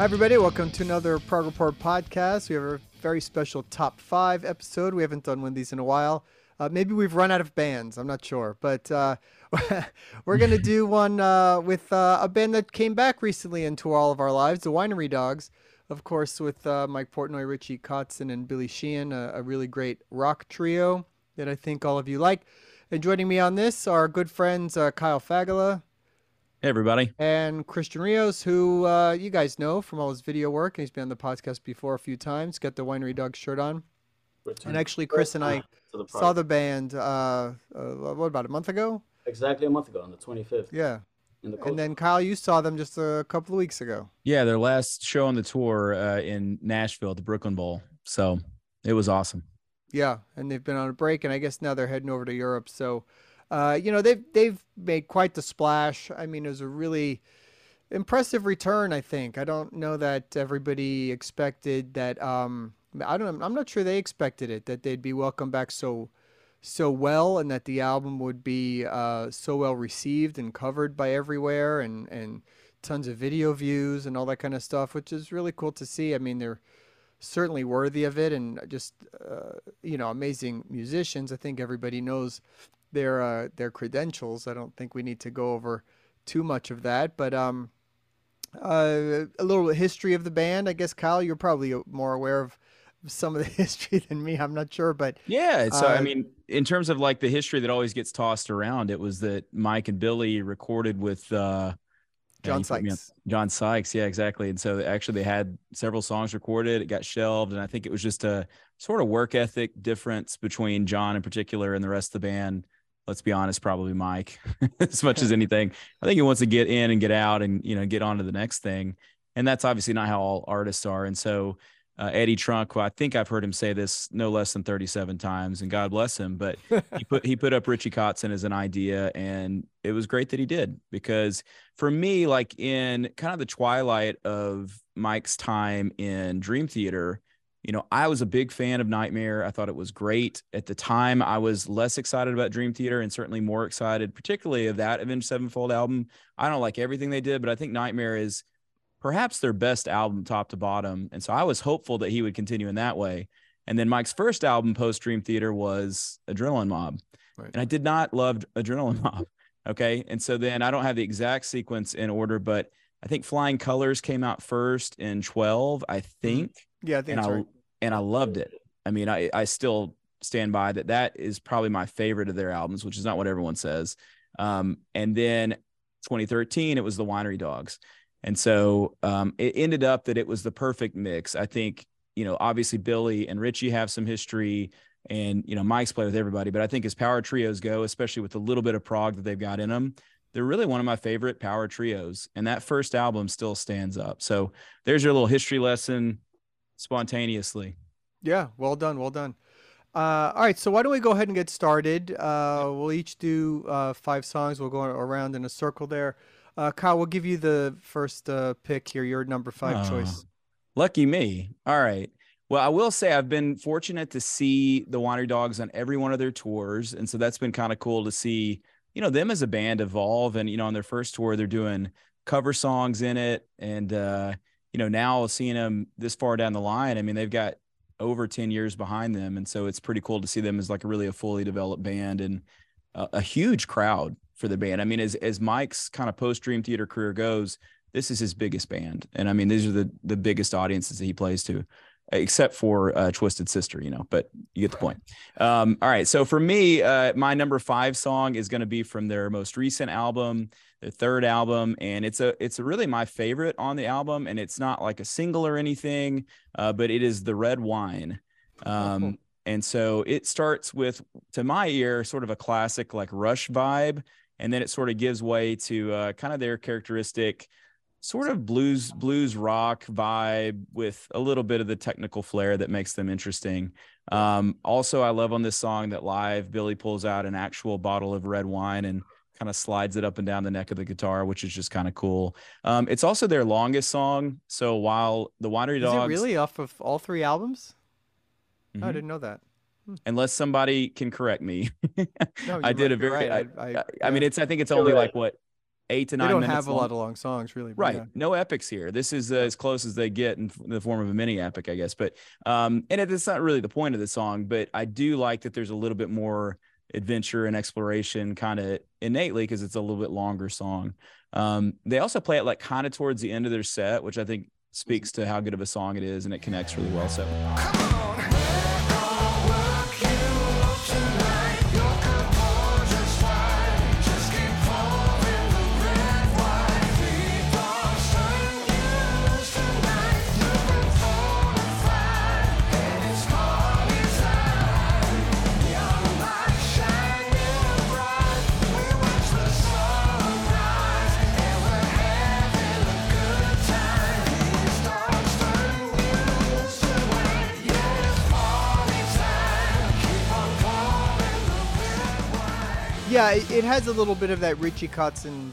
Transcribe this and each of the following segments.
Hi, everybody. Welcome to another Prog Report podcast. We have a very special top five episode. We haven't done one of these in a while. Uh, maybe we've run out of bands. I'm not sure. But uh, we're going to do one uh, with uh, a band that came back recently into all of our lives, the Winery Dogs. Of course, with uh, Mike Portnoy, Richie Kotzen, and Billy Sheehan, a, a really great rock trio that I think all of you like. And joining me on this are good friends uh, Kyle Fagala, Hey, everybody. and Christian Rios, who uh, you guys know from all his video work, and he's been on the podcast before a few times. Got the Winery Dog shirt on, and actually, Chris and I the saw the band. Uh, uh, what about a month ago? exactly a month ago on the 25th Yeah, in the and then Kyle, you saw them just a couple of weeks ago. Yeah, their last show on the tour uh, in Nashville at the Brooklyn Bowl. So it was awesome. Yeah, and they've been on a break, and I guess now they're heading over to Europe. So, uh, you know, they've they've made quite the splash. I mean, it was a really impressive return. I think. I don't know that everybody expected that. Um, I don't. I'm not sure they expected it that they'd be welcomed back so so well, and that the album would be uh, so well received and covered by everywhere, and and tons of video views and all that kind of stuff, which is really cool to see. I mean, they're certainly worthy of it and just uh, you know amazing musicians i think everybody knows their uh, their credentials i don't think we need to go over too much of that but um uh, a little history of the band i guess kyle you're probably more aware of some of the history than me i'm not sure but Yeah. So, I Uh, mean, in terms of like the history that always gets tossed around, it was that Mike and Billy recorded with uh, john sykes John Sykes. Yeah, exactly. And so actually they had several songs recorded. It got shelved. And I think it was just a sort of work ethic difference between John in particular and the rest of the band. Let's be honest, probably Mike as much as anything. I think he wants to get in and get out and, you know, get on to the next thing. And that's obviously not how all artists are. And so uh, Eddie Trunk, who I think I've heard him say this no less than 37 times, and God bless him, but he put he put up Richie Kotzen as an idea, and it was great that he did because for me, like in kind of the twilight of Mike's time in Dream Theater, you know, I was a big fan of Nightmare. I thought it was great at the time. I was less excited about Dream Theater, and certainly more excited, particularly of that Avenged Sevenfold album. I don't like everything they did, but I think Nightmare is perhaps their best album top to bottom. And so I was hopeful that he would continue in that way. And then Mike's first album post Dream Theater was Adrenaline Mob. Right. And I did not love Adrenaline Mob. Okay. And so then I don't have the exact sequence in order, but I think Flying Colors came out first in 12, I mm-hmm. think. Yeah i And I right and I loved it. I mean, I I still stand by that. That is probably my favorite of their albums, which is not what everyone says. Um, and then 2013, it was the Winery Dogs, and so um, it ended up that it was the perfect mix. I think you know, obviously Billy and Richie have some history, and you know, Mike's played with everybody, but I think as power trios go, especially with the little bit of prog that they've got in them. They're really one of my favorite power trios, and that first album still stands up. So there's your little history lesson, spontaneously. Yeah, well done, well done. Uh, all right, so why don't we go ahead and get started? Uh, we'll each do uh, five songs. We'll go around in a circle there. Uh, Kyle, we'll give you the first uh, pick here. Your number five choice. Lucky me. All right. Well, I will say I've been fortunate to see the Winery Dogs on every one of their tours, and so that's been kind of cool to see, you know, them as a band evolve. And you know, on their first tour, they're doing cover songs in it, and uh, you know, now seeing them this far down the line, I mean, they've got over 10 years behind them, and so it's pretty cool to see them as like really a fully developed band and a, a huge crowd for the band. I mean, as as Mike's kind of post Dream Theater career goes, this is his biggest band, and I mean, these are the the biggest audiences that he plays to, except for uh, Twisted Sister, you know. But you get the point. Um, all right, so for me, uh, my number five song is going to be from their most recent album, their third album, and it's a it's really my favorite on the album, and it's not like a single or anything, uh, but it is the Red Wine. Um, and so it starts with, to my ear, sort of a classic like Rush vibe, and then it sort of gives way to uh, kind of their characteristic sort of blues blues rock vibe with a little bit of the technical flair that makes them interesting. Um, also, I love on this song that live Billy pulls out an actual bottle of red wine and kind of slides it up and down the neck of the guitar, which is just kind of cool. Um, it's also their longest song. So while the Winery Is Dogs, really off of all three albums? Oh, I Mhm. didn't know that. unless somebody can correct me, No, I did might a very. right. I, I, I mean, yeah. it's. I think it's You're only right. like what eight to They nine don't minutes have a lot of long songs, really. Right. yeah. No epics here. This is uh, as close as they get in the form of a mini epic, I guess. But um, and it's not really the point of the song, but I do like that there's a little bit more adventure and exploration kind of innately because it's a little bit longer song. Um, they also play it like kind of towards the end of their set, which I think speaks to how good of a song it is and it connects really well. So Yeah, it, it has a little bit of that Richie Kotzen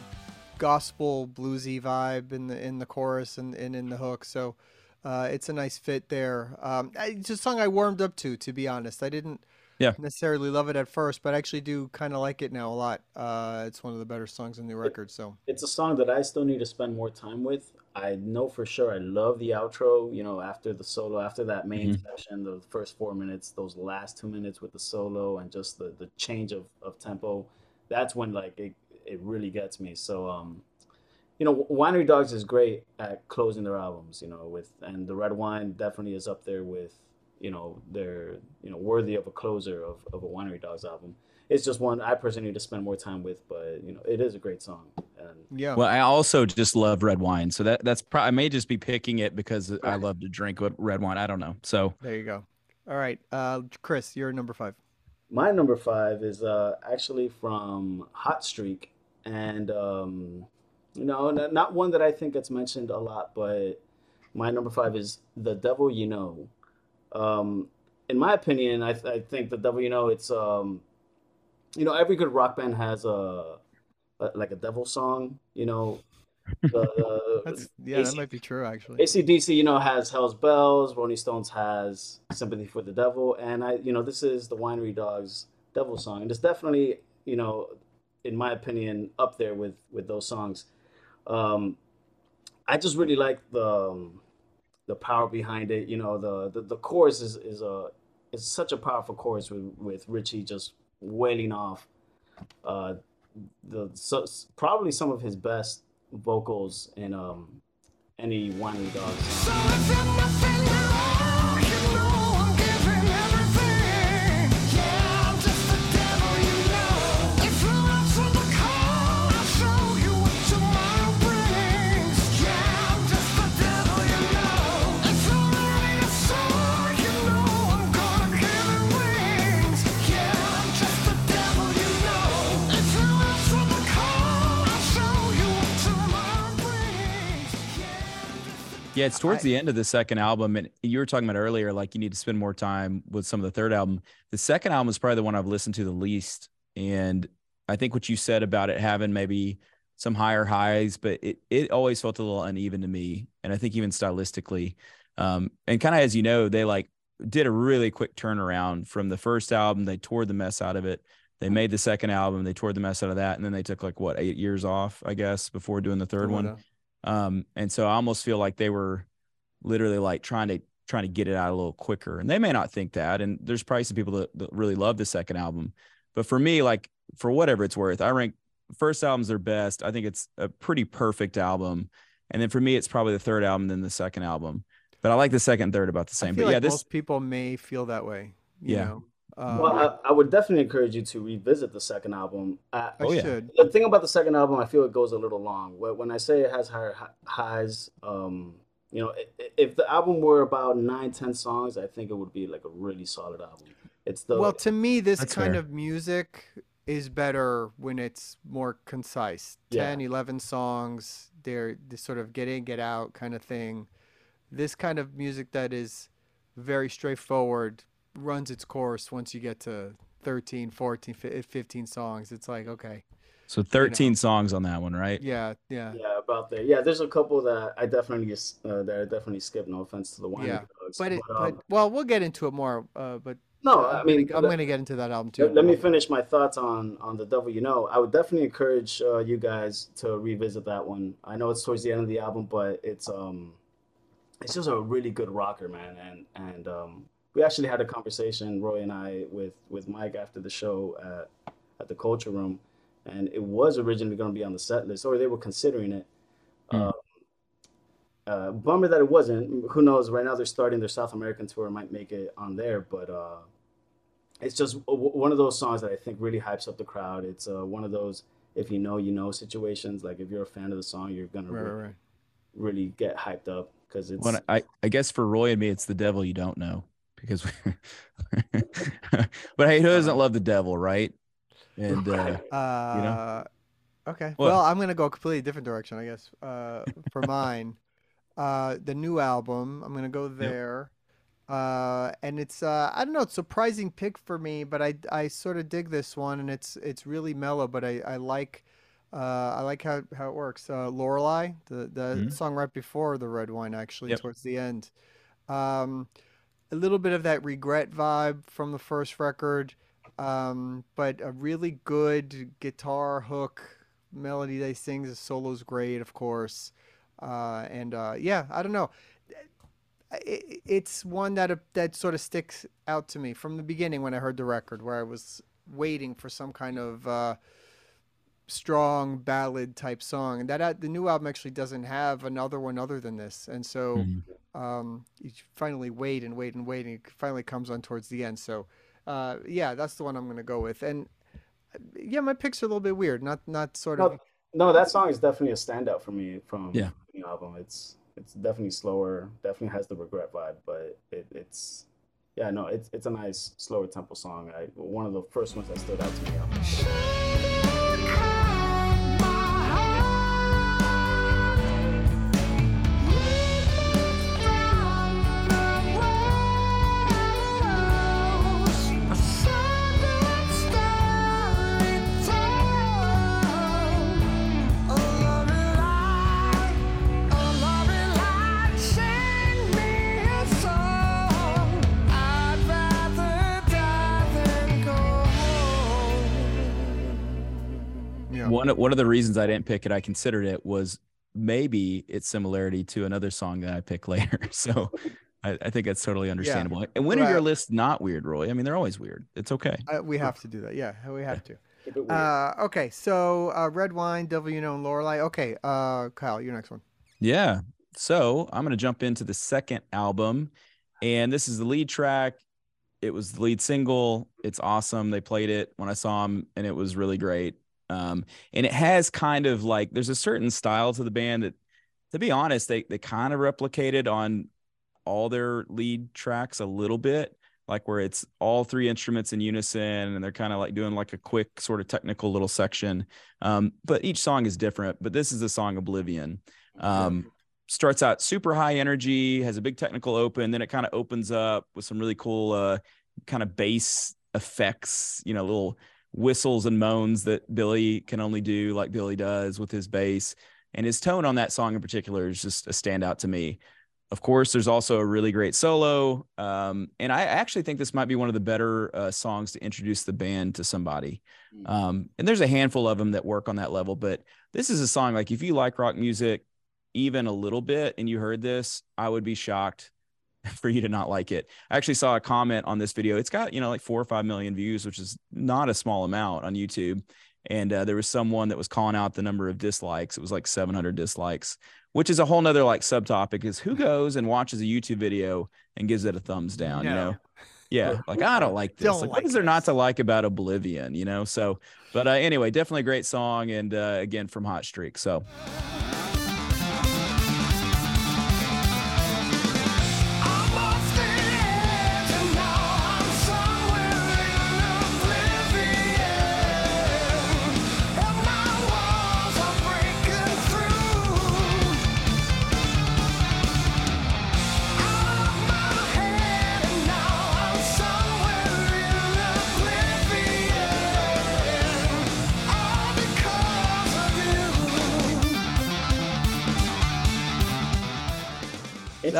gospel bluesy vibe in the in the chorus and, and in the hook. So uh, it's a nice fit there. Um, it's a song I warmed up to, to be honest. I didn't Yeah. necessarily love it at first, but I actually do kind of like it now a lot. Uh, it's one of the better songs on the record. So It's a song that I still need to spend more time with. I know for sure I love the outro, you know, after the solo, after that main Mhm. section, the first four minutes, those last two minutes with the solo and just the, the change of, of tempo. That's when like it, it really gets me. So um you know, Winery Dogs is great at closing their albums, you know, with and the red wine definitely is up there with, you know, they're you know, worthy of a closer of, of a Winery Dogs album. It's just one I personally need to spend more time with, but you know, it is a great song. And yeah, well, I also just love red wine. So that that's probably I may just be picking it because I love to drink red wine. I don't know. So there you go. All right, uh, Chris, you're number five. My number five is uh, actually from Hot Streak, and um, you know, not one that I think gets mentioned a lot, but my number five is "The Devil You Know." Um, in my opinion, I, th- I think "The Devil You Know" it's um, you know, every good rock band has a, a like a devil song. You know, the, That's yeah, that might be true actually. ACDC, you know, has Hell's Bells. Rolling Stones has Sympathy for the Devil, and I, you know, this is the Winery Dogs Devil song, and it's definitely, you know, in my opinion, up there with with those songs. Um, I just really like the um, the power behind it. You know, the the, the chorus is is a is such a powerful chorus with with Richie just wailing off uh, the so, probably some of his best vocals in um any Winery Dogs song. Yeah, it's towards I- the end of the second album, and you were talking about earlier, like you need to spend more time with some of the third album. The second album is probably the one I've listened to the least, and I think what you said about it having maybe some higher highs, but it it always felt a little uneven to me, and I think even stylistically, um, and kind of as you know, they like did a really quick turnaround from the first album. They tore the mess out of it. They made the second album. They tore the mess out of that, and then they took like what eight years off, I guess, before doing the third one. Um, and so I almost feel like they were literally like trying to trying to get it out a little quicker. And they may not think that. And there's probably some people that, that really love the second album. But for me, like for whatever it's worth, I rank first album's their best. I think it's a pretty perfect album. And then for me, it's probably the third album, then the second album. But I like the second third about the same. But yeah, like this most people may feel that way. You Yeah. Know? Um, Well, I, I would definitely encourage you to revisit the second album. I, I oh, yeah. should. the thing about the second album, I feel it goes a little long. When I say it has higher highs, um, you know, i- i- if the album were about nine, ten songs, I think it would be like a really solid album. It's the Well, to me, this kind fair. of music is better when it's more concise. Yeah. 10, 11 songs, they're, this sort of get in, get out kind of thing. This kind of music that is very straightforward runs its course once you get to 13, 14, 15 songs. It's like, okay, so 13 songs on that one, right? yeah, yeah. yeah about there. Yeah, there's a couple that I definitely uh, that I definitely skip. No offense to the Winery Yeah, Dogs, But it, um, but well, we'll get into it more. Uh, but No, I mean, I'm let- gonna get into that album too. Let, let me finish my thoughts on on the devil you know i would definitely encourage uh, you guys to revisit that one i know it's towards the end of the album but it's um it's just a really good rocker man and and um we actually had a conversation Roie and i with with mike after the show at at the culture room and it was originally going to be on the set list or they were considering it Hmm. um, uh, bummer that it wasn't who knows right now they're starting their south american tour might make it on there but uh it's just w- one of those songs that I think really hypes up the crowd. It's uh, one of those if you know you know situations. Like if you're a fan of the song, you're gonna Right, really, right, right. really get hyped up because it's When I, I guess for Roie and me, it's the devil you don't know because, we, but hey, who doesn't love the devil, right? And uh, Uh, okay. What? Well, I'm gonna go a completely different direction, I guess. Uh, for mine, uh, the new album, I'm gonna go there. Uh, and it's uh, I don't know, it's a surprising pick for me, but I I sort of dig this one, and it's it's really mellow, but I I like. Uh, I like how, how it works. Uh, Lorelei, the, the Mhm. song right before the red wine, actually, Yep. towards the end. Um, a little bit of that regret vibe from the first record um, but a really good guitar hook melody they sing. The solo's great, of course, uh, and uh, yeah, I don't know. It, it's one that that sort of sticks out to me from the beginning when I heard the record, where I was waiting for some kind of uh, strong ballad type song, and that uh, the new album actually doesn't have another one other than this, and so mhm. Um, you finally wait and wait and wait, and it finally comes on towards the end. So, uh, yeah, that's the one I'm going to go with. And uh, yeah, my picks are a little bit weird. Not not sort of. no, no, that song is definitely a standout for me from Yeah. the album. It's it's definitely slower, definitely has the regret vibe, but it, it's yeah, no, it's it's a nice slower tempo song. I one of the first ones that stood out to me. One of- one of the reasons I didn't pick it, I considered it was maybe its similarity to another song that I pick later. So I, I think that's totally understandable. And when are your lists not weird, Roie? I mean, they're always weird. It's okay. Uh, we have to do that. Yeah, we have to. Keep it weird. Uh, okay, so uh, red wine, devil you know, and Lorelei. Okay, uh, Kyle, your next one. Yeah. So I'm going to jump into the second album. And this is the lead track. It was the lead single. It's awesome. They played it when I saw them, and it was really great. Um, and it has kind of like there's a certain style to the band that, to be honest, they they kind of replicated on all their lead tracks a little bit, like where it's all three instruments in unison, and they're kind of like doing like a quick sort of technical little section. Um, but each song is different. But this is the song Oblivion um, starts out super high energy, has a big technical open, then it kind of opens up with some really cool uh, kind of bass effects, you know, little whistles and moans that Billy can only do like Billy does with his bass. And his tone on that song in particular is just a standout to me. Of course, there's also a really great solo. Um, and I actually think this might be one of the better uh, songs to introduce the band to somebody. Mm. Um, and there's a handful of them that work on that level, but this is a song like if you like rock music even a little bit and you heard this, I would be shocked for you to not like it. I actually saw a comment on this video. It's got, you know, like four or five million views, which is not a small amount on YouTube. And uh, there was someone that was calling out the number of dislikes. It was like 700 dislikes, which is a whole nother like subtopic is who goes and watches a YouTube video and gives it a thumbs down, you know? Yeah. Like, I don't like this. Don't Like, like what is there not to like about Oblivion, you know? So, but uh, anyway, definitely a great song. And uh, again, from Hot Streak. So,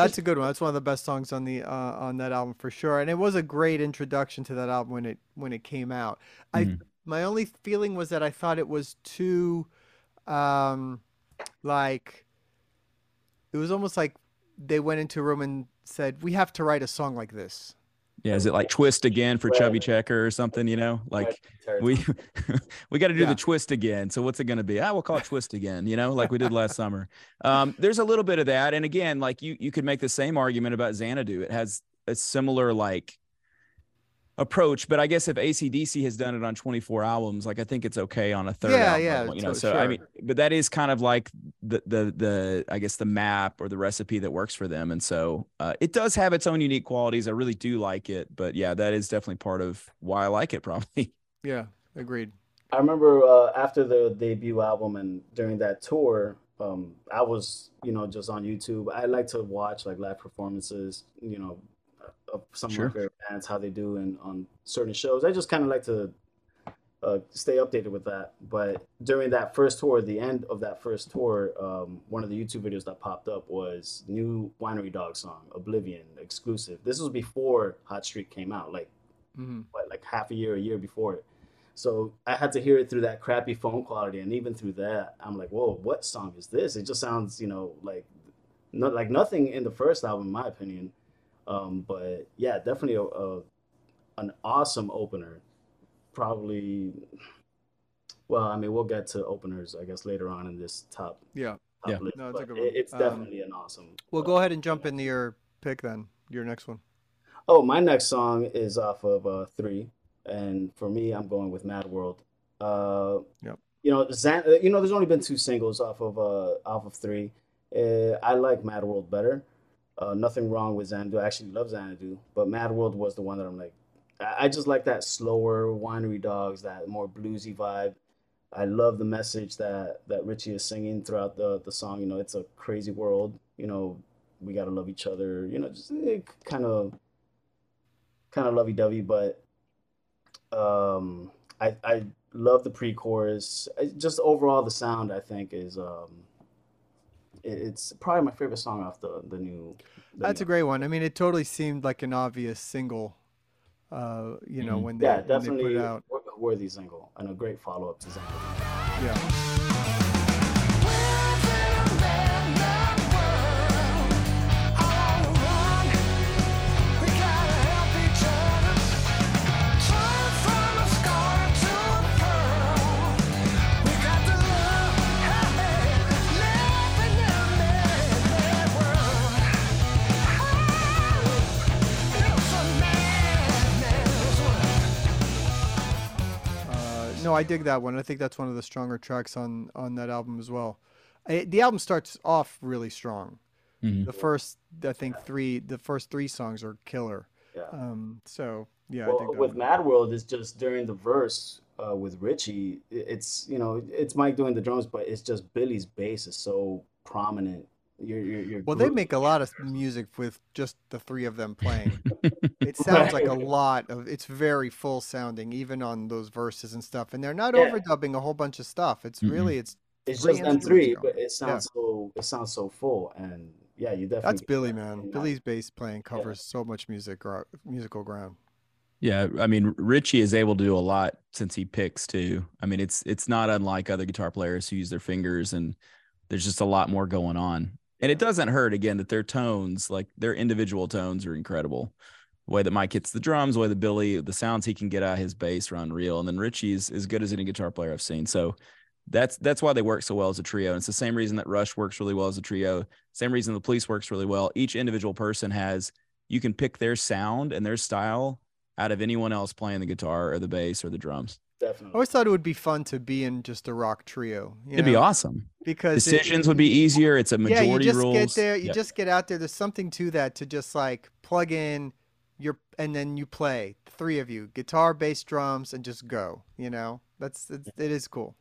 That's a good one. That's one of the best songs on the uh, on that album for sure. And it was a great introduction to that album when it when it came out. I Mhm. my only feeling was that I thought it was too um like it was almost like they went into a room and said, "We have to write a song like this." Yeah, is it like twist again for. Chubby Checker or something? You know, like we we got to do Yeah. the twist again. So what's it going to be? I will call it twist again. You know, like we did last summer. Um, there's a little bit of that, and again, like you you could make the same argument about Xanadu. It has a similar like approach, but I guess if ACDC has done it on 24 albums, like I think it's okay on a third. Yeah, album, yeah, You know, so- so I mean, but that is kind of like the the the I guess the map or the recipe that works for them, and so uh, it does have its own unique qualities. I really do like it, but yeah, that is definitely part of why I like it. Probably. Yeah, agreed. I remember uh, after the debut album and during that tour, um, I was, you know, just on YouTube. I like to watch like live performances, you know, of some Sure. of my favorite bands, how they do and on certain shows. I just kind of like to uh, stay updated with that. But during that first tour, the end of that first tour, um, one of the YouTube videos that popped up was new Winery Dog song, Oblivion, exclusive. This was before Hot Streak came out, like hmm what, like half a year, a year before it. So I had to hear it through that crappy phone quality, and even through that, I'm like, "Whoa, what song is this?" It just sounds, you know, like not like nothing in the first album, in my opinion. Um, but yeah, definitely a, a an awesome opener. Probably, well, I mean, we'll get to openers, I guess, later on in this top Yeah. top Yeah. list. No, it's a but good one. it's Um, definitely an awesome. Well, go ahead and jump into your pick then. Your next one. Oh, my next song is off of uh, Three, and for me, I'm going with Mad World. Uh, Yep. You know, Zan- uh, you know, there's only been two singles off of uh, off of Three. Uh, I like Mad World better. Uh, nothing wrong with Xanadu. I actually love Xanadu, but Mad World was the one that I'm like, I, just like that slower Winery Dogs, that more bluesy vibe. I love the message that that Richie is singing throughout the the song. You know, it's a crazy world. You know, we gotta love each other. You know, just kind of kind of lovey-dovey, but um, I I love the pre-chorus. I, just overall, the sound I think is um, it, it's probably my favorite song off the the new. the That's a great one. I mean, it totally seemed like an obvious single. Uh, you know, Mhm. when they yeah, when they put it out. worthy single and a great follow-up to Xanadu. Yeah. No, I dig that one. I think that's one of the stronger tracks on on that album as well. I, the album starts off really strong. Mhm. The first, I think three, the first three songs are killer. Yeah. Um, so yeah, I Well, think that with one. Mad World, it's just during the verse uh, with Richie. It's you know it's Mike doing the drums, but it's just Billy's bass is so prominent. You're, you're, you're Well, they make a lot of music with just the three of them playing. It sounds like a lot of. It's very full sounding, even on those verses and stuff. And they're not Yeah. overdubbing a whole bunch of stuff. It's Mm-mm. really, it's It's just them three, going. but it sounds so it sounds so full, and yeah, you definitely. that's Billy, that man. in. Billy's bass playing covers so much music, gro- musical ground. Yeah, I mean Richie is able to do a lot since he picks too. I mean it's it's not unlike other guitar players who use their fingers and there's just a lot more going on. And it doesn't hurt again that their tones, like their individual tones are incredible. The way that Mike hits the drums, the way that Billy, the sounds he can get out of his bass are unreal. And then Richie's as good as any guitar player I've seen. So that's that's why they work so well as a trio. And it's the same reason that Rush works really well as a trio. Same reason the police works really well. Each individual person has you can pick their sound and their style out of anyone else playing the guitar or the bass or the drums. I always thought it would be fun to be in just a rock trio. You It'd be awesome. because it- Decisions would be easier. It's a majority yeah, you just rules. get there. You Yep. just get out there. There's something to that to just like plug in your and then you play three of you, guitar, bass, drums, and just go. You know, that's it's, it is cool.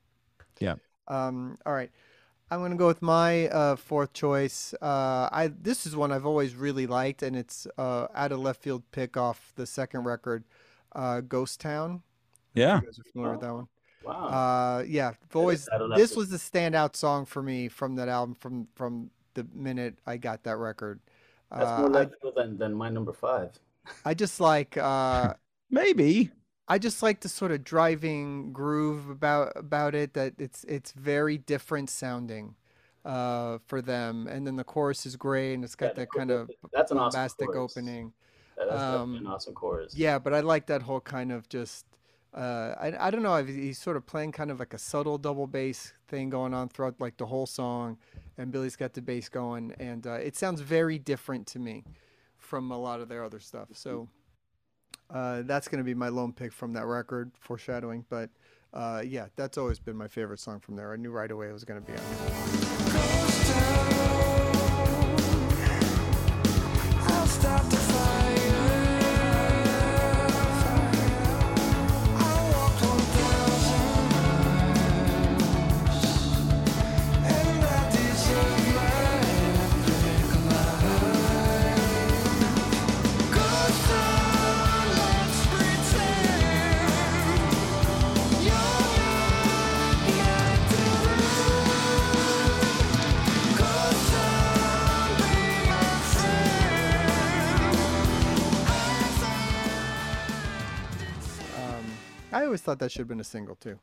Yeah. Um. All right. I'm gonna go with my uh, fourth choice. Uh, I this is one I've always really liked, and it's uh, out of left field pick off the second record, uh, Ghost Town. Yeah. You guys are familiar with that one? Wow. Uh, yeah, I've always out of left this was the standout song for me from that album from from the minute I got that record. That's Uh, more I, left field than than my number five. I just like uh, Maybe. I just like the sort of driving groove about about it that it's it's very different sounding uh, for them, and then the chorus is great, and it's got the that kind of that's an awesome bombastic chorus. opening. That- That's Um, an awesome chorus. Yeah, but I like that whole kind of just. Uh, I, I don't know. He's sort of playing kind of like a subtle double bass thing going on throughout like the whole song, and Billy's got the bass going, and uh, it sounds very different to me from a lot of their other stuff. So uh, that's going to be my lone pick from that record, foreshadowing. But uh, yeah, that's always been my favorite song from there. I knew right away it was going to be on. I'll I always thought that should have been a single too.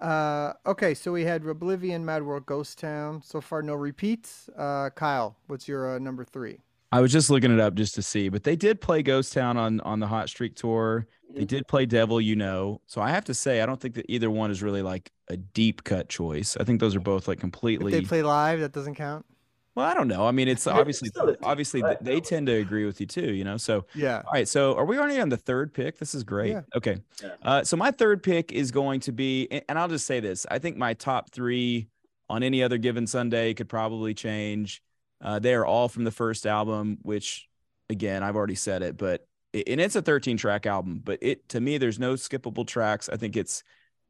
Uh, okay, so we had Oblivion, Mad World, Ghost Town. So far, no repeats. Uh, Kyle, what's your uh, number three? I was just looking it up just to see, but they did play Ghost Town on on the Hot Streak tour. They did play Devil, you know. So I have to say, I don't think that either one is really like a deep cut choice. I think those are both like If completely. they play live, that doesn't count. Well, I don't know. I mean, it's obviously still a deep obviously they tend to agree with you too, you know. So Yeah. all right, so are we already on the third pick? This is great. Yeah. Okay. Uh, so my third pick is going to be, and and I'll just say this: I think my top three on any other given Sunday could probably change. Uh, they are all from the first album, which, again, I've already said it, but and it's a 13 track album. But it to me, there's no skippable tracks. I think it's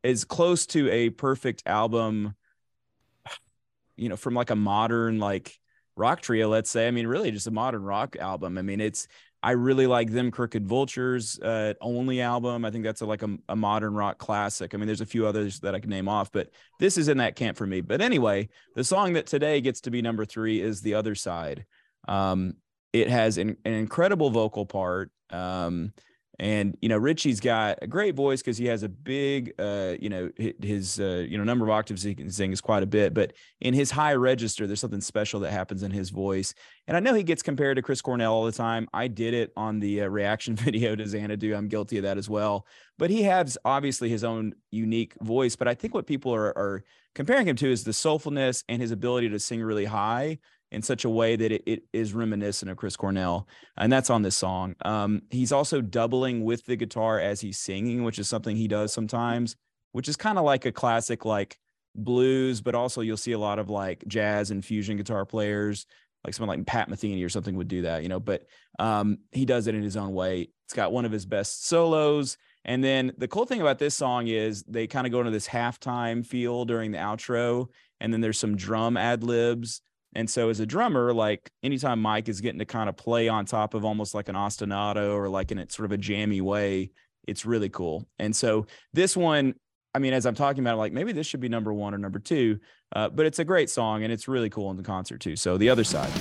as close to a perfect album, you know, from like a modern like rock trio, let's say. I mean, really just a modern rock album. I mean, it's I really like them Crooked Vultures uh, only album. I think that's a, like a, a modern rock classic. I mean, there's a few others that I can name off, but this is in that camp for me. But anyway, the song that today gets to be number three is The Other Side. Um, it has an, an incredible vocal part. Um, and you know Richie's got a great voice because he has a big, uh, you know, his uh, you know number of octaves he can sing is quite a bit. But in his high register, there's something special that happens in his voice. And I know he gets compared to Chris Cornell all the time. I did it on the uh, reaction video to Xanadu. I'm guilty of that as well. But he has obviously his own unique voice. But I think what people are, are comparing him to is the soulfulness and his ability to sing really high in such a way that it, it is reminiscent of Chris Cornell. And that's on this song. Um, he's also doubling with the guitar as he's singing, which is something he does sometimes, which is kind of like a classic, like blues, but also you'll see a lot of like jazz and fusion guitar players like someone like Pat Metheny or something would do that, you know, but um, he does it in his own way. It's got one of his best solos. And then the cool thing about this song is they kind of go into this halftime feel during the outro, and then there's some drum ad libs. And so as a drummer, like anytime Mike is getting to kind of play on top of almost like an ostinato or like in a sort of a jammy way, it's really cool. And so this one, I mean, as I'm talking about, it, like maybe this should be number one or number two, uh, but it's a great song and it's really cool in the concert too. So the other side.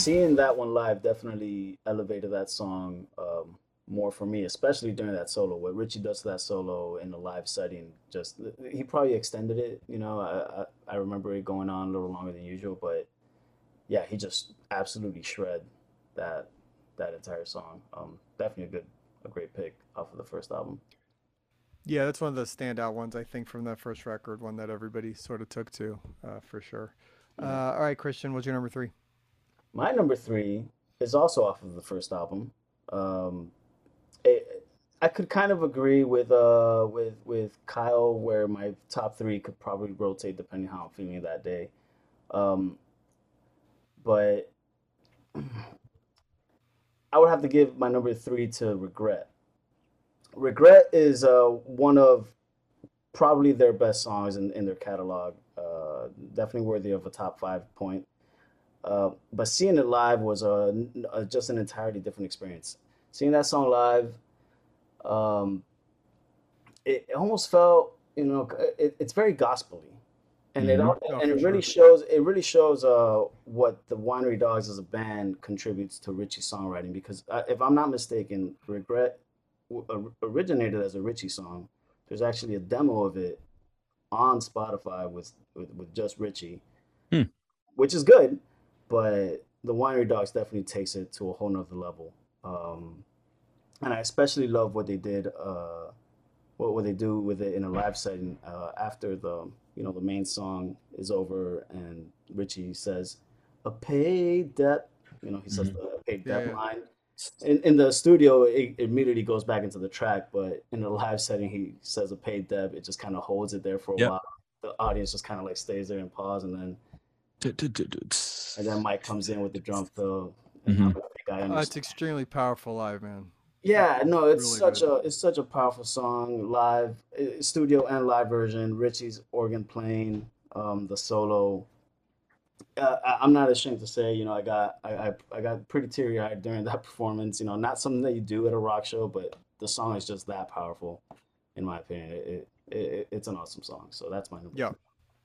Seeing that one live definitely elevated that song um, more for me, especially during that solo. What Richie does to that solo in the live setting, just he probably extended it. You know, I, I I remember it going on a little longer than usual, but yeah, he just absolutely shred that that entire song. Um, definitely a good, a great pick off of the first album. Yeah, that's one of the standout ones I think from that first record, one that everybody sort of took to uh, for sure. Uh, all right, Christian, what's your number three? My number three is also off of the first album. Um, it, I could kind of agree with uh with with Kyle where my top three could probably rotate depending how I'm feeling that day. Um, but I would have to give my number three to Regret. Regret is uh one of probably their best songs in, in their catalog. Uh, definitely worthy of a top five point. Uh, but seeing it live was a, a just an entirely different experience. Seeing that song live, um, it, it almost felt you know it, it's very gospely, and it Mhm. al- Oh, and it really shows it really shows uh what the Winery Dogs as a band contributes to Richie's songwriting because uh, if I'm not mistaken, Regret w- originated as a Richie song. There's actually a demo of it on Spotify with with, with just Richie, Hmm. which is good, but the Winery Dogs definitely takes it to a whole nother level. Um, and I especially love what they did, uh, what what they do with it in a live setting uh, after the you know the main song is over and Richie says a paid debt. You know he says the paid debt yeah. line. In, in the studio, it immediately goes back into the track, but in the live setting, he says a paid deb. It just kind of holds it there for a Yep. while. The audience just kind of like stays there and pause, and then and then Mike comes in with the drum fill. And Mhm. I think I Oh, it's extremely powerful live, man. Yeah, no, it's Really such good. a it's such a powerful song, live, uh, studio and live version. Richie's organ playing, um, the solo. Uh, I, I'm not ashamed to say, you know, I got I, I, I got pretty teary eyed during that performance. You know, not something that you do at a rock show, but the song is just that powerful, in my opinion. It, it, it it's an awesome song. So that's my number. Yeah.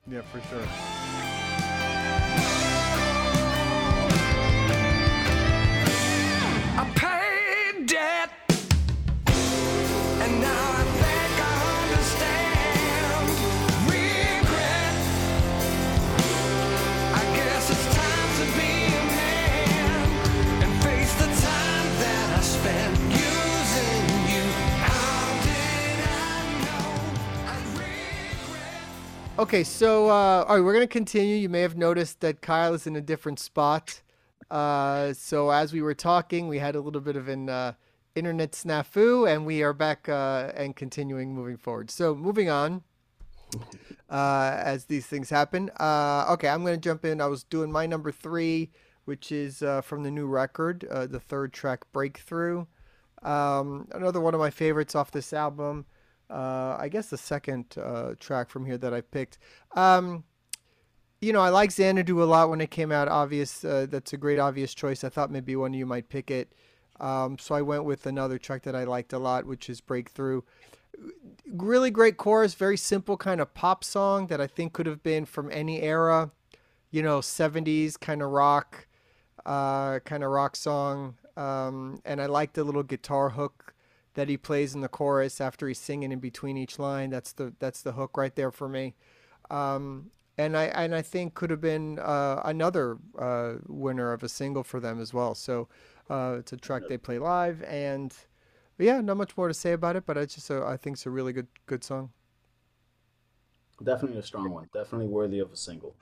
Yeah, for sure. Okay, so uh, all right, we're gonna continue. You may have noticed that Kyle is in a different spot. Uh, so as we were talking, we had a little bit of an uh, internet snafu, and we are back uh, and continuing moving forward. So moving on, uh, as these things happen. Uh, okay, I'm gonna jump in. I was doing my number three, which is from the new record, the third track, "Breakthrough." Um, another one of my favorites off this album. Uh, I guess the second uh, track from here that I picked. Um, you know, I like Xanadu a lot when it came out. Obvious, uh, that's a great obvious choice. I thought maybe one of you might pick it. Um, so I went with another track that I liked a lot, which is Breakthrough. Really great chorus, very simple kind of pop song that I think could have been from any era. You know, 70s kind of rock, uh, kind of rock song. Um, and I like the little guitar hook that he plays in the chorus after he's singing in between each line. That's the that's the hook right there for me. Um, and I and I think could have been uh, another uh, winner of a single for them as well. So uh, it's a track they play live, and yeah, not much more to say about it. But it's just I think it's a really good good song. Definitely a strong one. Definitely worthy of a single.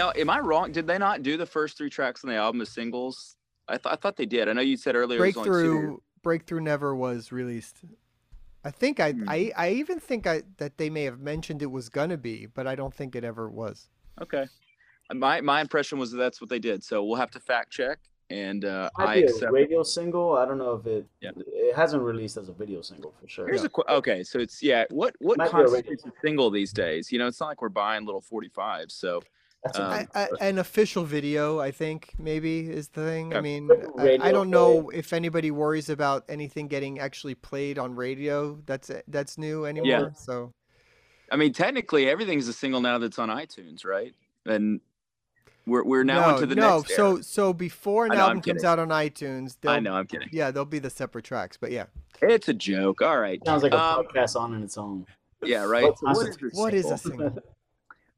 Now, am I wrong? Did they not do the first three tracks on the album as singles? I, th- I thought they did. I know you said earlier it was only two. Breakthrough Breakthrough never was released. I think I, Hmm. I I even think I that they may have mentioned it was gonna be, but I don't think it ever was. Okay. My my impression was that that's what they did. So we'll have to fact check. And uh, I be a accept. radio single. I don't know if it Yeah. it hasn't released as a video single for sure. Here's a qu- okay. So it's yeah. What what Might be a constitutes a single these days? You know, it's not like we're buying little 45s. So That's a um, I, I, an official video, I think, maybe is the thing. I mean, I, I don't know if anybody worries about anything getting actually played on radio. That's that's new anymore. Yeah. So, I mean, technically, everything's a single now that's on iTunes, right? And we're we're now no, into the no. next. so era. so before an know, album comes out on iTunes, I know, I'm kidding. Yeah, they'll be the separate tracks. But yeah, It's a joke. All right. Sounds like a Um, podcast on in its own. Yeah, right. What So what, is, what is a single?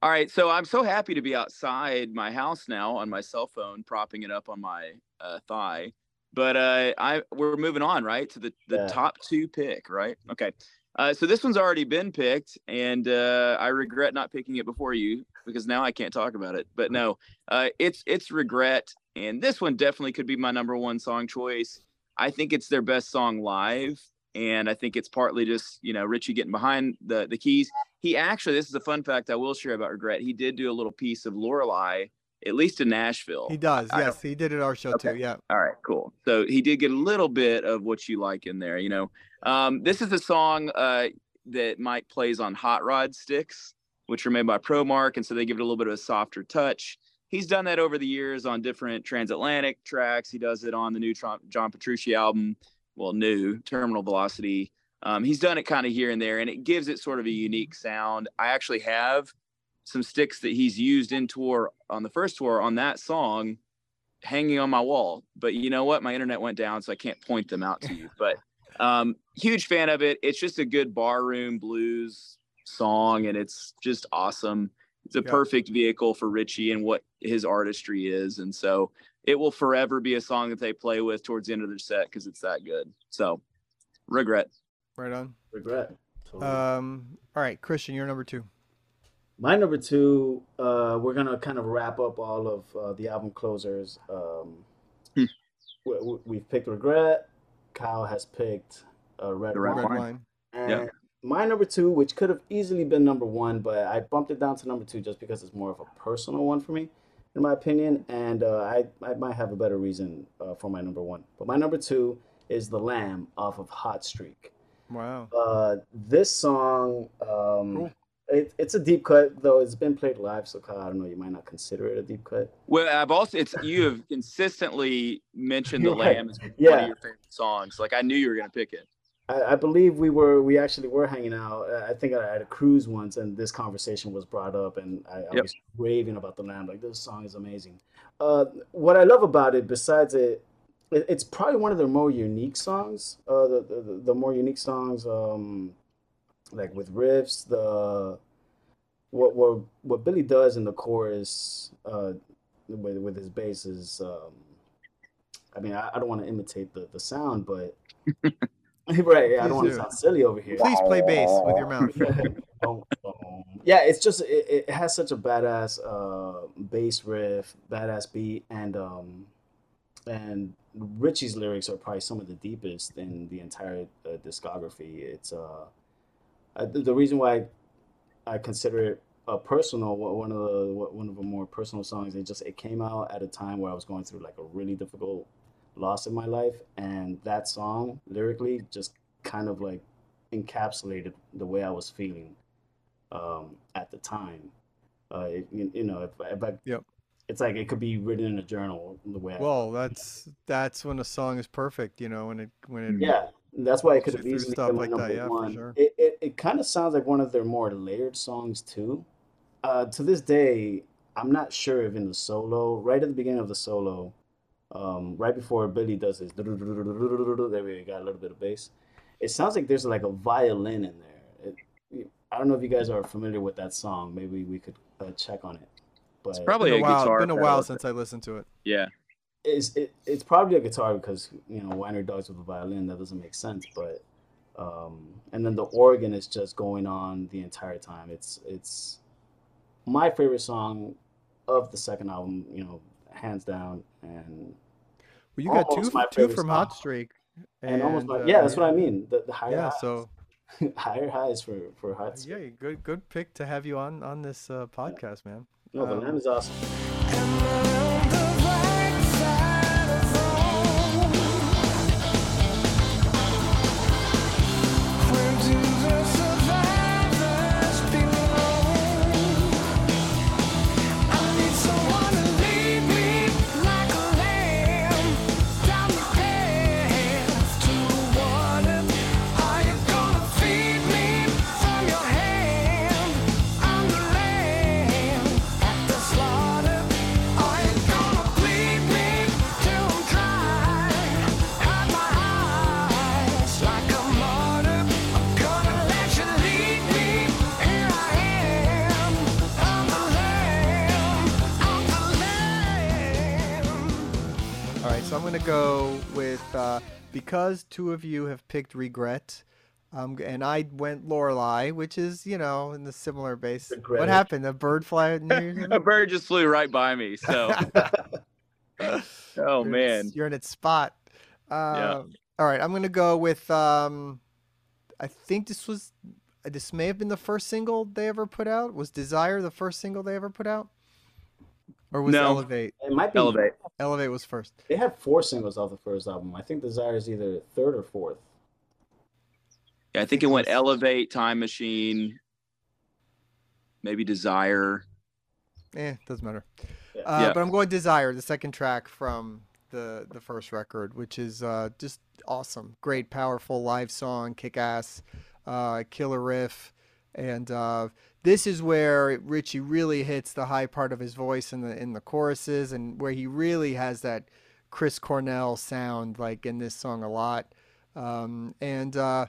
All right, so I'm so happy to be outside my house now on my cell phone, propping it up on my uh, thigh. But uh, I we're moving on, right, to the the Yeah. top two pick, right? Okay, uh, so this one's already been picked, and uh, I regret not picking it before you because now I can't talk about it. But no, uh, it's it's regret, and this one definitely could be my number one song choice. I think it's their best song live, and I think it's partly just you know Richie getting behind the the keys he actually this is a fun fact i will share about regret he did do a little piece of lorelei at least in nashville He does. I Yes, he did at our show too. Okay. Yeah. all right cool so he did get a little bit of what you like in there you know um, this is a song uh, that mike plays on hot rod sticks which are made by promark and so they give it a little bit of a softer touch he's done that over the years on different transatlantic tracks he does it on the new john petrucci album well new terminal velocity um, he's done it kind of here and there, and it gives it sort of a unique sound. I actually have some sticks that he's used in tour on the first tour on that song hanging on my wall. But you know what? My internet went down, so I can't point them out to you. But um, huge fan of it. It's just a good barroom blues song, and it's just awesome. It's a Yeah. perfect vehicle for Richie and what his artistry is, and so it will forever be a song that they play with towards the end of their set because it's that good. So, regret. Right on. Regret. Totally. Um. All right, Christian, you're number two. My number two, uh, we're gonna kind of wrap up all of uh, the album closers. Um, Hmm. we, we- we've picked Regret. Kyle has picked uh, Red, The Wine. Red Wine. wine. And Yeah. my number two, which could have easily been number one, but I bumped it down to number two just because it's more of a personal one for me, in my opinion. And uh, I, I might have a better reason uh, for my number one. But my number two is The Lamb off of Hot Streak. Wow. Uh, this song, um, Cool. it, it's a deep cut, though it's been played live. So, Kyle, I don't know, you might not consider it a deep cut. Well, I've also it's you have consistently mentioned the Right. Lamb as one Yeah. of your favorite songs. Like I knew you were gonna pick it. I, I believe we were we actually were hanging out. uh, I think at a cruise once, and this conversation was brought up, and I, I Yep. was raving about the lamb. Like this song is amazing. Uh, what I love about it, besides it, it it's probably one of their more unique songs. Uh, the, the the- the more unique songs, um, like with riffs, the what what what Billy does in the chorus, uh, with with his bass is. Um, I mean, I, I don't want to imitate the, the sound, but right, yeah, I don't want to sound silly over here. Please play bass with your mouth. Yeah, it's just it, it has such a badass uh, bass riff, badass beat, and um, and Richie's lyrics are probably some of the deepest in the entire uh, discography. It's uh, I, the reason why I consider it a personal one one of the one of the more personal songs. It just it came out at a time where I was going through like a really difficult loss in my life, and that song lyrically just kind of like encapsulated the way I was feeling um, at the time. Uh, it, you, you know, if, if I, Yep. it's like it could be written in a journal the way. I, Well, that's that's when a song is perfect. You know, when it when it yeah, that's why it could have easily stuff been like that, number yeah, for one. sure. It it, it kind of sounds like one of their more layered songs too. Uh, to this day, I'm not sure if in the solo, right at the beginning of the solo, um, right before Billy does his, there we got a little bit of bass. It sounds like there's like a violin in there. It, I don't know if you guys are familiar with that song. Maybe we could uh, check on it. But It's probably been a a while. guitar. Been a while since I listened to it. Yeah. it's it, it's probably a guitar because you know Winery Dogs with a violin that doesn't make sense but um and then the organ is just going on the entire time it's it's my favorite song of the second album you know hands down and Well, you got two my two from song. Hot Streak. and, almost my, uh, yeah that's what I mean the, the higher Yeah, highs. so higher highs for for hot Streak. yeah, good good pick to have you on on this uh, podcast, man. no the um, lamb is awesome go with uh, because two of you have picked regret. Um, and I went Lorelei, which is you know in the similar base. Regret What happened? A bird fly near you? A bird just flew right by me. So, oh You're man, its- you're in its spot. Um, All right, I'm gonna go with. Um, I think this was. This may have been the first single they ever put out. Was Desire the first single they ever put out? Or was No. Elevate? It might be. elevate. Elevate was first. They had four singles off the first album. I think Desire is either third or fourth. Yeah, I think it went elevate, time machine, maybe desire. Eh, doesn't matter. Yeah. Uh, Yeah. But I'm going Desire, the second track from the the first record, which is uh, just awesome. Great, powerful live song, kick ass, uh, killer riff. And uh, this is where Richie really hits the high part of his voice in the in the choruses, and where he really has that Chris Cornell sound, like in this song a lot. Um, and uh,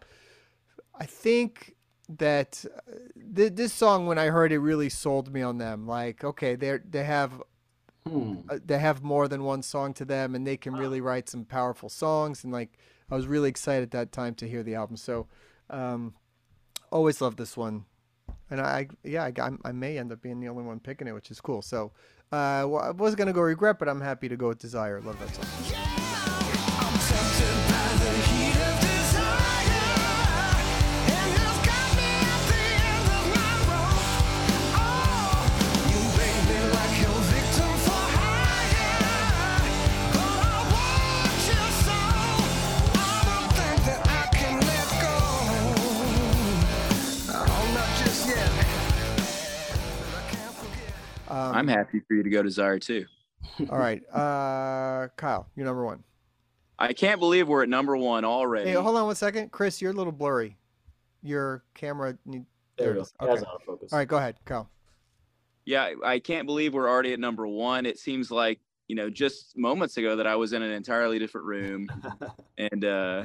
I think that uh, th- this song, when I heard it, really sold me on them. Like, okay, they they have Hmm. uh, they have more than one song to them, and they can really write some powerful songs. And like, I was really excited at that time to hear the album. So, um, always loved this one. And I, yeah, I, I may end up being the only one picking it, which is cool. So, uh, well, I was gonna go regret, but I'm happy to go with Desire. Love that song. I'm I'm happy for you to go desire too. all right, uh, Kyle, you're number one. I can't believe we're at number one already. Hey, hold on one second, Chris. You're a little blurry. Your camera. Need... There There we it go. is. It has Okay. autofocus. All right, go ahead, Kyle. Yeah, I can't believe we're already at number one. It seems like you know just moments ago that I was in an entirely different room, and uh,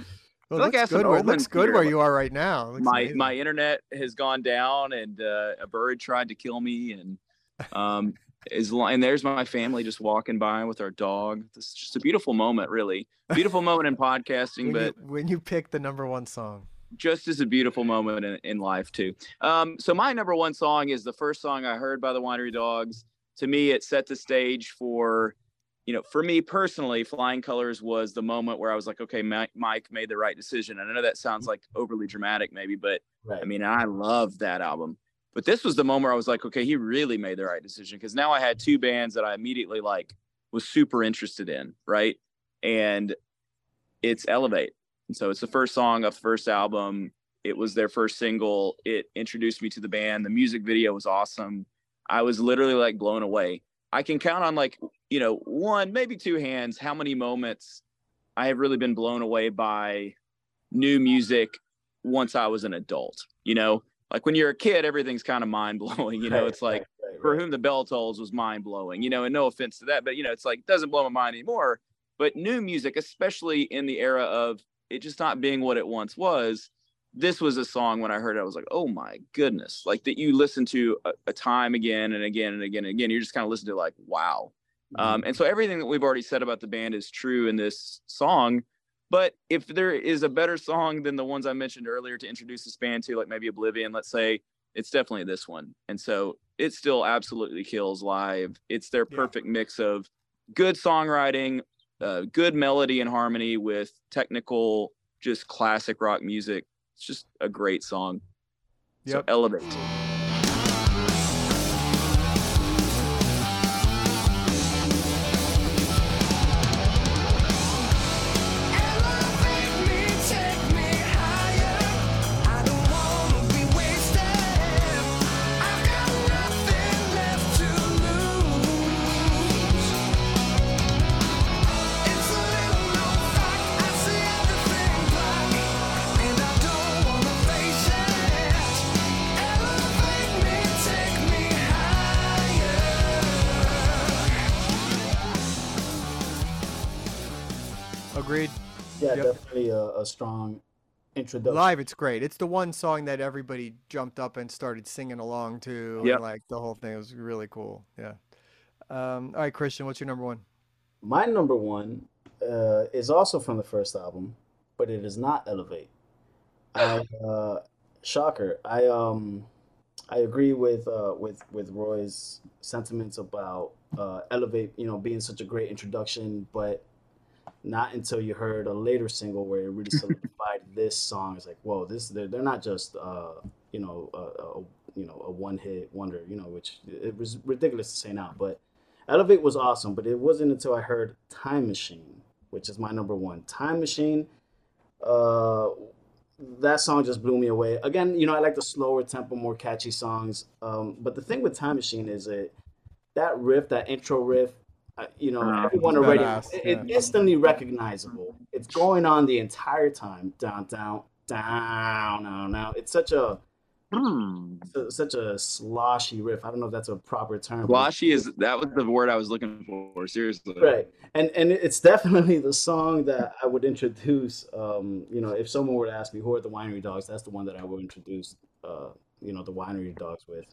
Well, feel like it looks good. Where, looks good here, where you are right now. Looks my amazing. my internet has gone down, and uh, a bird tried to kill me, and um, is li- and there's my family just walking by with our dog. It's just a beautiful moment, really beautiful moment in podcasting, when but you, when you pick the number one song. just as a beautiful moment in, in life too. Um, so my number one song is the first song I heard by the Winery Dogs. To me, it set the stage for, you know, for me personally, Flying Colors was the moment where I was like, okay, Mike, Mike made the right decision. And I know that sounds like overly dramatic, maybe, but Right. I mean, I love that album. But this was the moment where I was like, okay, he really made the right decision because now I had two bands that I immediately like was super interested in, right? And it's Elevate. And so it's the first song of first album. It was their first single. It introduced me to the band. The music video was awesome. I was literally like blown away. I can count on like, you know, one, maybe two hands how many moments I have really been blown away by new music once I was an adult. You know, like when you're a kid, everything's kind of mind blowing. You know, Right, it's like right, right, for whom the bell tolls was mind blowing, you know, and no offense to that, but you know, it's like doesn't blow my mind anymore. But new music, especially in the era of it just not being what it once was, this was a song when I heard it, I was like, oh my goodness, like that you listen to a, a time again and again and again and again. You're just kind of listening to like, wow. Mm-hmm. Um, and so everything that we've already said about the band is true in this song. But if there is a better song than the ones I mentioned earlier to introduce this band to, like maybe Oblivion, let's say, it's definitely this one. And so it still absolutely kills live. It's their Yeah. perfect mix of good songwriting, uh, good melody and harmony with technical, just classic rock music. It's just a great song. So Yep. elevate. Elevate Yeah, definitely a, a strong introduction. Live, it's great. It's the one song that everybody jumped up and started singing along to. Yep. And like the whole thing was really cool. Yeah. Um, all right, Christian, what's your number one? My number one uh, is also from the first album, but it is not Elevate. I uh, shocker. I um I agree with uh with with Roie's sentiments about uh Elevate, you know, being such a great introduction, but not until you heard a later single where it really solidified this song. It's like, whoa, this they're, they're not just uh you know a, a you know a one hit wonder, you know, which it was ridiculous to say now, but Elevate was awesome, but it wasn't until I heard Time Machine, which is my number one. Time Machine, uh, that song just blew me away. Again, you know, I like the slower tempo, more catchy songs. Um, but the thing with Time Machine is it that riff, that intro riff, uh, you know, Uh, everyone it's already, badass, it, yeah. it's instantly recognizable. It's going on the entire time, down, down, down, down, now. It's such a Hmm. su- such a sloshy riff. I don't know if that's a proper term. but- Washy is that was the word I was looking for. Seriously. right and and it's definitely the song that i would introduce um you know if someone were to ask me who are the winery dogs that's the one that i would introduce uh you know the winery dogs with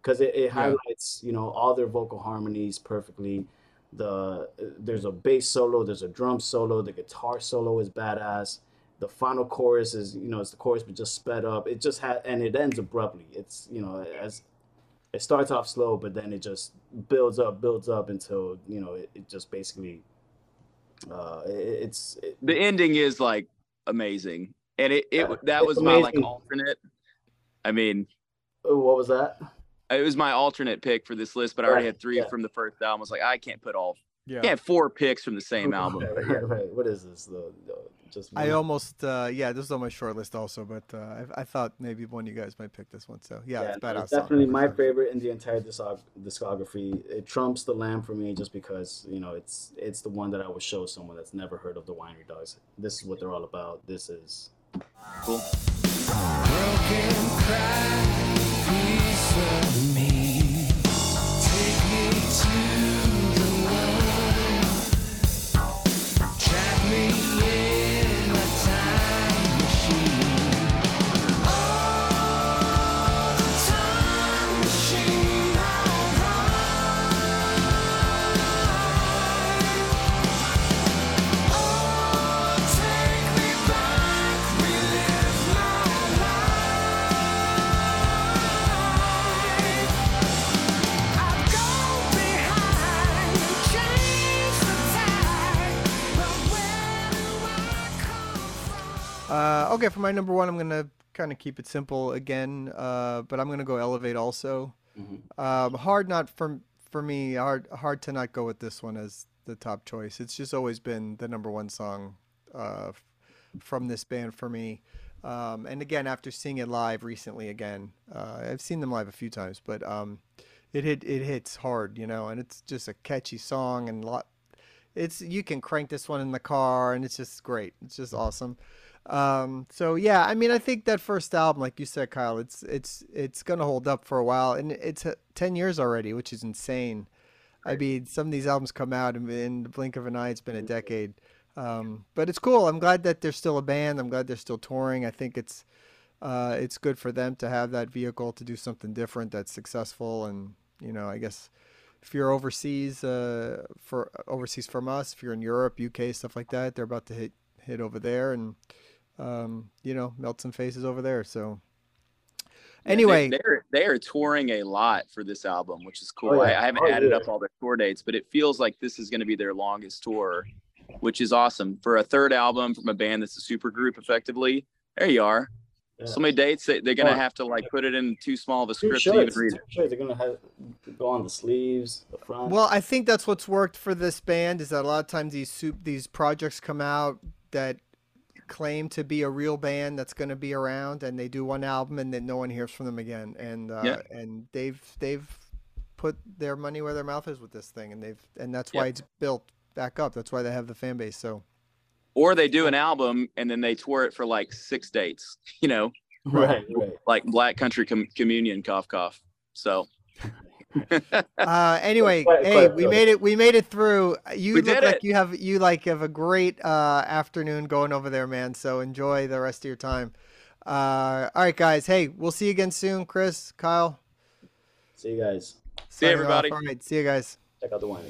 because it, it highlights you know all their vocal harmonies perfectly the there's a bass solo there's a drum solo the guitar solo is badass. The final chorus is you know it's the chorus but just sped up. It just had and it ends abruptly. It's you know as it starts off slow, but then it just builds up, builds up until you know it, it just basically uh, it, it's it, The ending is like amazing, and it, it that was my like alternate. I mean, what was that? It was my alternate pick for this list, but I already had three yeah. from the first album. I was like, I can't put all, Yeah. can't four picks from the same album. Right, yeah. right, right. What is this? The, the just I almost, uh, yeah, this is on my short list also, but uh, I, I thought maybe one of you guys might pick this one. So yeah, it's badass. it's definitely for my favorite in the entire discography. It trumps the Lamb for me just because you know it's it's the one that I would show someone that's never heard of the Winery Dogs. This is what they're all about. This is Cool. Broken okay, for my number one, I'm gonna kind of keep it simple again, uh, but I'm gonna go elevate also. Um, hard not for for me, hard hard to not go with this one as the top choice. It's just always been the number one song uh, from this band for me. Um, and again, after seeing it live recently, again, uh, I've seen them live a few times, but um, it hit it hits hard, you know, and it's just a catchy song and lot. It's you can crank this one in the car, and it's just great. It's just awesome. Um, so yeah, I mean, I think that first album, like you said, Kyle, it's it's it's gonna hold up for a while, and it's uh, ten years already, which is insane. I mean, some of these albums come out and in the blink of an eye. It's been a decade, um, but it's cool. I'm glad that they're still a band. I'm glad they're still touring. I think it's uh, it's good for them to have that vehicle to do something different that's successful. And you know, I guess if you're overseas, uh, for overseas from us, if you're in Europe, UK, stuff like that, they're about to hit hit over there, and um, you know, melt some faces over there. So anyway, they, they're they are touring a lot for this album, which is cool. Oh, yeah. I, I haven't Oh, added yeah. up all their tour dates, but it feels like this is going to be their longest tour, which is awesome for a third album from a band that's a super group. Effectively, there you are. Yeah. So many dates that they're going to Oh. have to like put it in too small of a two script to even read Two it. shirts. They're gonna have go on the sleeves, the front. Well, I think that's what's worked for this band is that a lot of times these soup these projects come out that claim to be a real band that's going to be around, and they do one album and then no one hears from them again. And uh, Yeah. and they've they've put their money where their mouth is with this thing, and they've and that's why Yep. it's built back up. That's why they have the fan base. So Or they do an album and then they tour it for like six dates. You know, right, right. like Black Country Com- Communion, cough cough. So uh, anyway, Quite- hey, quite we good. made it. We made it through. You We look like it. you have you like have a great uh, afternoon going over there, man. So enjoy the rest of your time. Uh, all right, guys. Hey, we'll see you again soon, Chris, Kyle. See you guys. See you, signing off. everybody. All right, see you guys. Check out the wine.